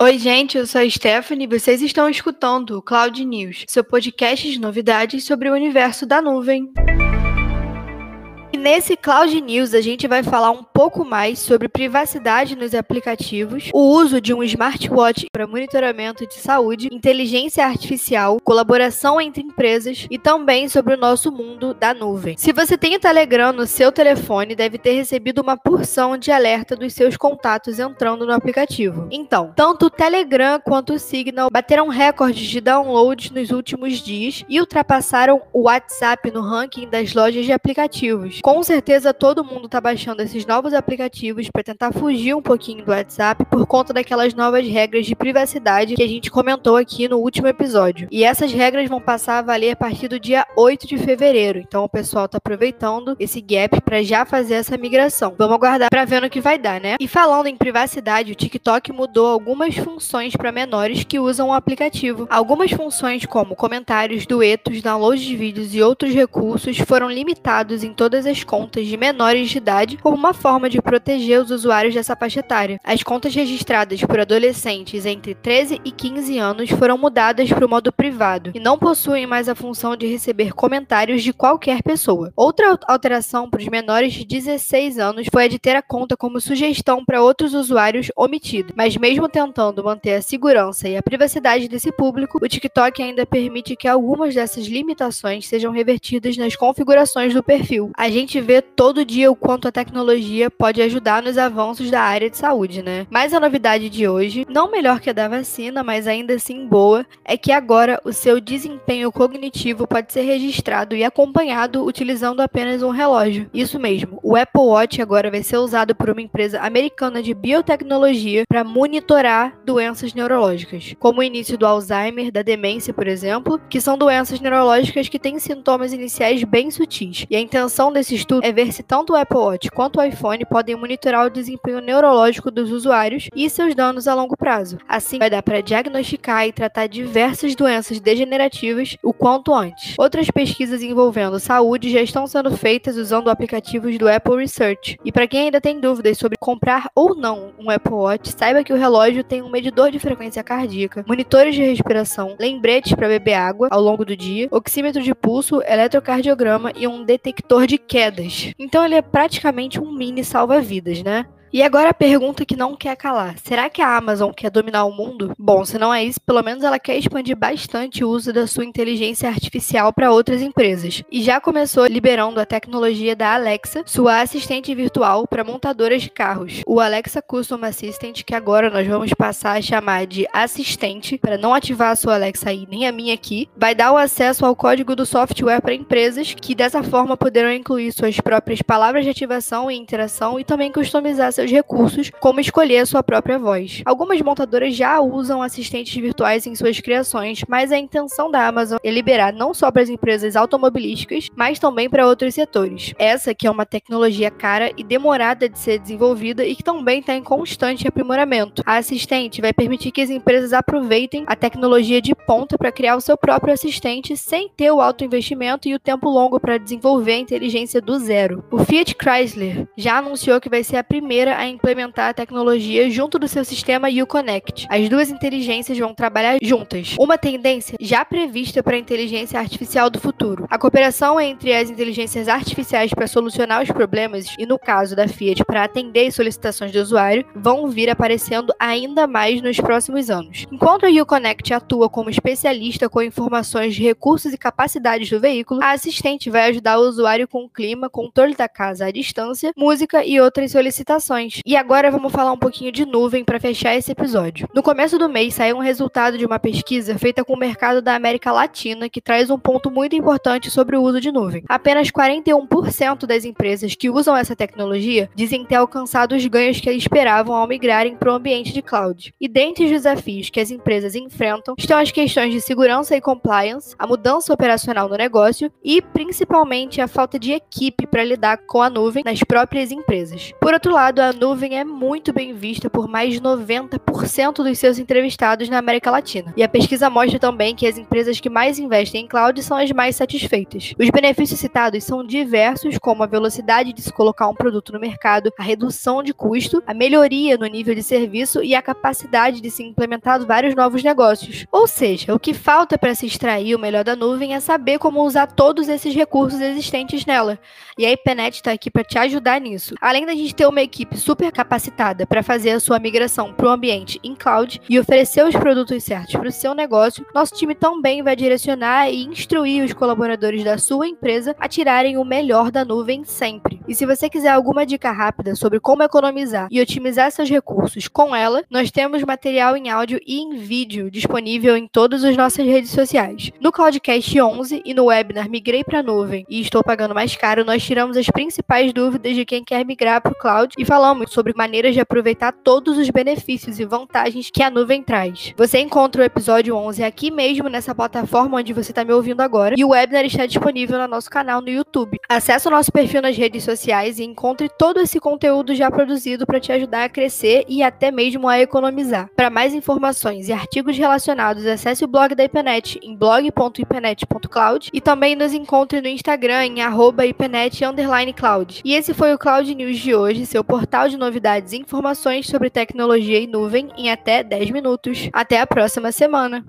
Oi, gente, eu sou a Stephanie e vocês estão escutando o Cloud News, seu podcast de novidades sobre o universo da nuvem. Nesse Cloud News a gente vai falar um pouco mais sobre privacidade nos aplicativos, o uso de um smartwatch para monitoramento de saúde, inteligência artificial, colaboração entre empresas e também sobre o nosso mundo da nuvem. Se você tem o Telegram no seu telefone, deve ter recebido uma porção de alerta dos seus contatos entrando no aplicativo. Então, tanto o Telegram quanto o Signal bateram recordes de downloads nos últimos dias e ultrapassaram o WhatsApp no ranking das lojas de aplicativos. Com certeza todo mundo está baixando esses novos aplicativos para tentar fugir um pouquinho do WhatsApp por conta daquelas novas regras de privacidade que a gente comentou aqui no último episódio. E essas regras vão passar a valer a partir do dia 8 de fevereiro. Então o pessoal está aproveitando esse gap para já fazer essa migração. Vamos aguardar para ver no que vai dar, né? E falando em privacidade, o TikTok mudou algumas funções para menores que usam o aplicativo. Algumas funções como comentários, duetos, downloads de vídeos e outros recursos foram limitados em todas as as contas de menores de idade como uma forma de proteger os usuários dessa faixa etária. As contas registradas por adolescentes entre 13 e 15 anos foram mudadas para o modo privado e não possuem mais a função de receber comentários de qualquer pessoa. Outra alteração para os menores de 16 anos foi a de ter a conta como sugestão para outros usuários omitida. Mas mesmo tentando manter a segurança e a privacidade desse público, o TikTok ainda permite que algumas dessas limitações sejam revertidas nas configurações do perfil. A gente gente vê todo dia o quanto a tecnologia pode ajudar nos avanços da área de saúde, né? Mas a novidade de hoje, não melhor que a da vacina, mas ainda assim boa, é que agora o seu desempenho cognitivo pode ser registrado e acompanhado utilizando apenas um relógio. Isso mesmo, o Apple Watch agora vai ser usado por uma empresa americana de biotecnologia para monitorar doenças neurológicas, como o início do Alzheimer, da demência, por exemplo, que são doenças neurológicas que têm sintomas iniciais bem sutis. E a intenção desse Esse estudo é ver se tanto o Apple Watch quanto o iPhone podem monitorar o desempenho neurológico dos usuários e seus danos a longo prazo. Assim, vai dar para diagnosticar e tratar diversas doenças degenerativas o quanto antes. Outras pesquisas envolvendo saúde já estão sendo feitas usando aplicativos do Apple Research. E para quem ainda tem dúvidas sobre comprar ou não um Apple Watch, saiba que o relógio tem um medidor de frequência cardíaca, monitores de respiração, lembretes para beber água ao longo do dia, oxímetro de pulso, eletrocardiograma e um detector de queda Então ele é praticamente um mini salva-vidas, né? E agora a pergunta que não quer calar: será que a Amazon quer dominar o mundo? Bom, se não é isso, pelo menos ela quer expandir bastante o uso da sua inteligência artificial para outras empresas. E já começou liberando a tecnologia da Alexa, sua assistente virtual para montadoras de carros. O Alexa Custom Assistant, que agora nós vamos passar a chamar de assistente, para não ativar a sua Alexa aí, nem a minha aqui, vai dar o acesso ao código do software para empresas que dessa forma poderão incluir suas próprias palavras de ativação e interação e também customizar seus recursos, como escolher a sua própria voz. Algumas montadoras já usam assistentes virtuais em suas criações, mas a intenção da Amazon é liberar não só para as empresas automobilísticas, mas também para outros setores. Essa que é uma tecnologia cara e demorada de ser desenvolvida e que também está em constante aprimoramento. A assistente vai permitir que as empresas aproveitem a tecnologia de ponta para criar o seu próprio assistente sem ter o alto investimento e o tempo longo para desenvolver a inteligência do zero. O Fiat Chrysler já anunciou que vai ser a primeira a implementar a tecnologia junto do seu sistema Uconnect. As duas inteligências vão trabalhar juntas, uma tendência já prevista para a inteligência artificial do futuro. A cooperação entre as inteligências artificiais para solucionar os problemas e, no caso da Fiat, para atender solicitações do usuário, vão vir aparecendo ainda mais nos próximos anos. Enquanto a Uconnect atua como especialista com informações de recursos e capacidades do veículo, a assistente vai ajudar o usuário com o clima, controle da casa à distância, música e outras solicitações e agora vamos falar um pouquinho de nuvem para fechar esse episódio. No começo do mês saiu um resultado de uma pesquisa feita com o mercado da América Latina que traz um ponto muito importante sobre o uso de nuvem. Apenas 41% das empresas que usam essa tecnologia dizem ter alcançado os ganhos que esperavam ao migrarem para o ambiente de cloud. E dentre os desafios que as empresas enfrentam estão as questões de segurança e compliance, a mudança operacional no negócio e principalmente a falta de equipe para lidar com a nuvem nas próprias empresas. Por outro lado, a da nuvem é muito bem vista por mais de 90% dos seus entrevistados na América Latina. E a pesquisa mostra também que as empresas que mais investem em cloud são as mais satisfeitas. Os benefícios citados são diversos, como a velocidade de se colocar um produto no mercado, a redução de custo, a melhoria no nível de serviço e a capacidade de se implementar vários novos negócios. Ou seja, o que falta para se extrair o melhor da nuvem é saber como usar todos esses recursos existentes nela. E a IPNET está aqui para te ajudar nisso. Além da gente ter uma equipe super capacitada para fazer a sua migração para o ambiente em cloud e oferecer os produtos certos para o seu negócio, nosso time também vai direcionar e instruir os colaboradores da sua empresa a tirarem o melhor da nuvem sempre. E se você quiser alguma dica rápida sobre como economizar e otimizar seus recursos com ela, nós temos material em áudio e em vídeo disponível em todas as nossas redes sociais. No Cloudcast 11 e no webinar Migrei para a Nuvem e Estou Pagando Mais Caro, nós tiramos as principais dúvidas de quem quer migrar para o cloud e falamos sobre maneiras de aproveitar todos os benefícios e vantagens que a nuvem traz. Você encontra o episódio 11 aqui mesmo nessa plataforma onde você está me ouvindo agora e o webinar está disponível no nosso canal no YouTube. Acesse o nosso perfil nas redes sociais e encontre todo esse conteúdo já produzido para te ajudar a crescer e até mesmo a economizar. Para mais informações e artigos relacionados, acesse o blog da IPNET em blog.ipenet.cloud e também nos encontre no Instagram em @ipenet_cloud. E esse foi o Cloud News de hoje, seu portal de novidades e informações sobre tecnologia e nuvem em até 10 minutos. Até a próxima semana.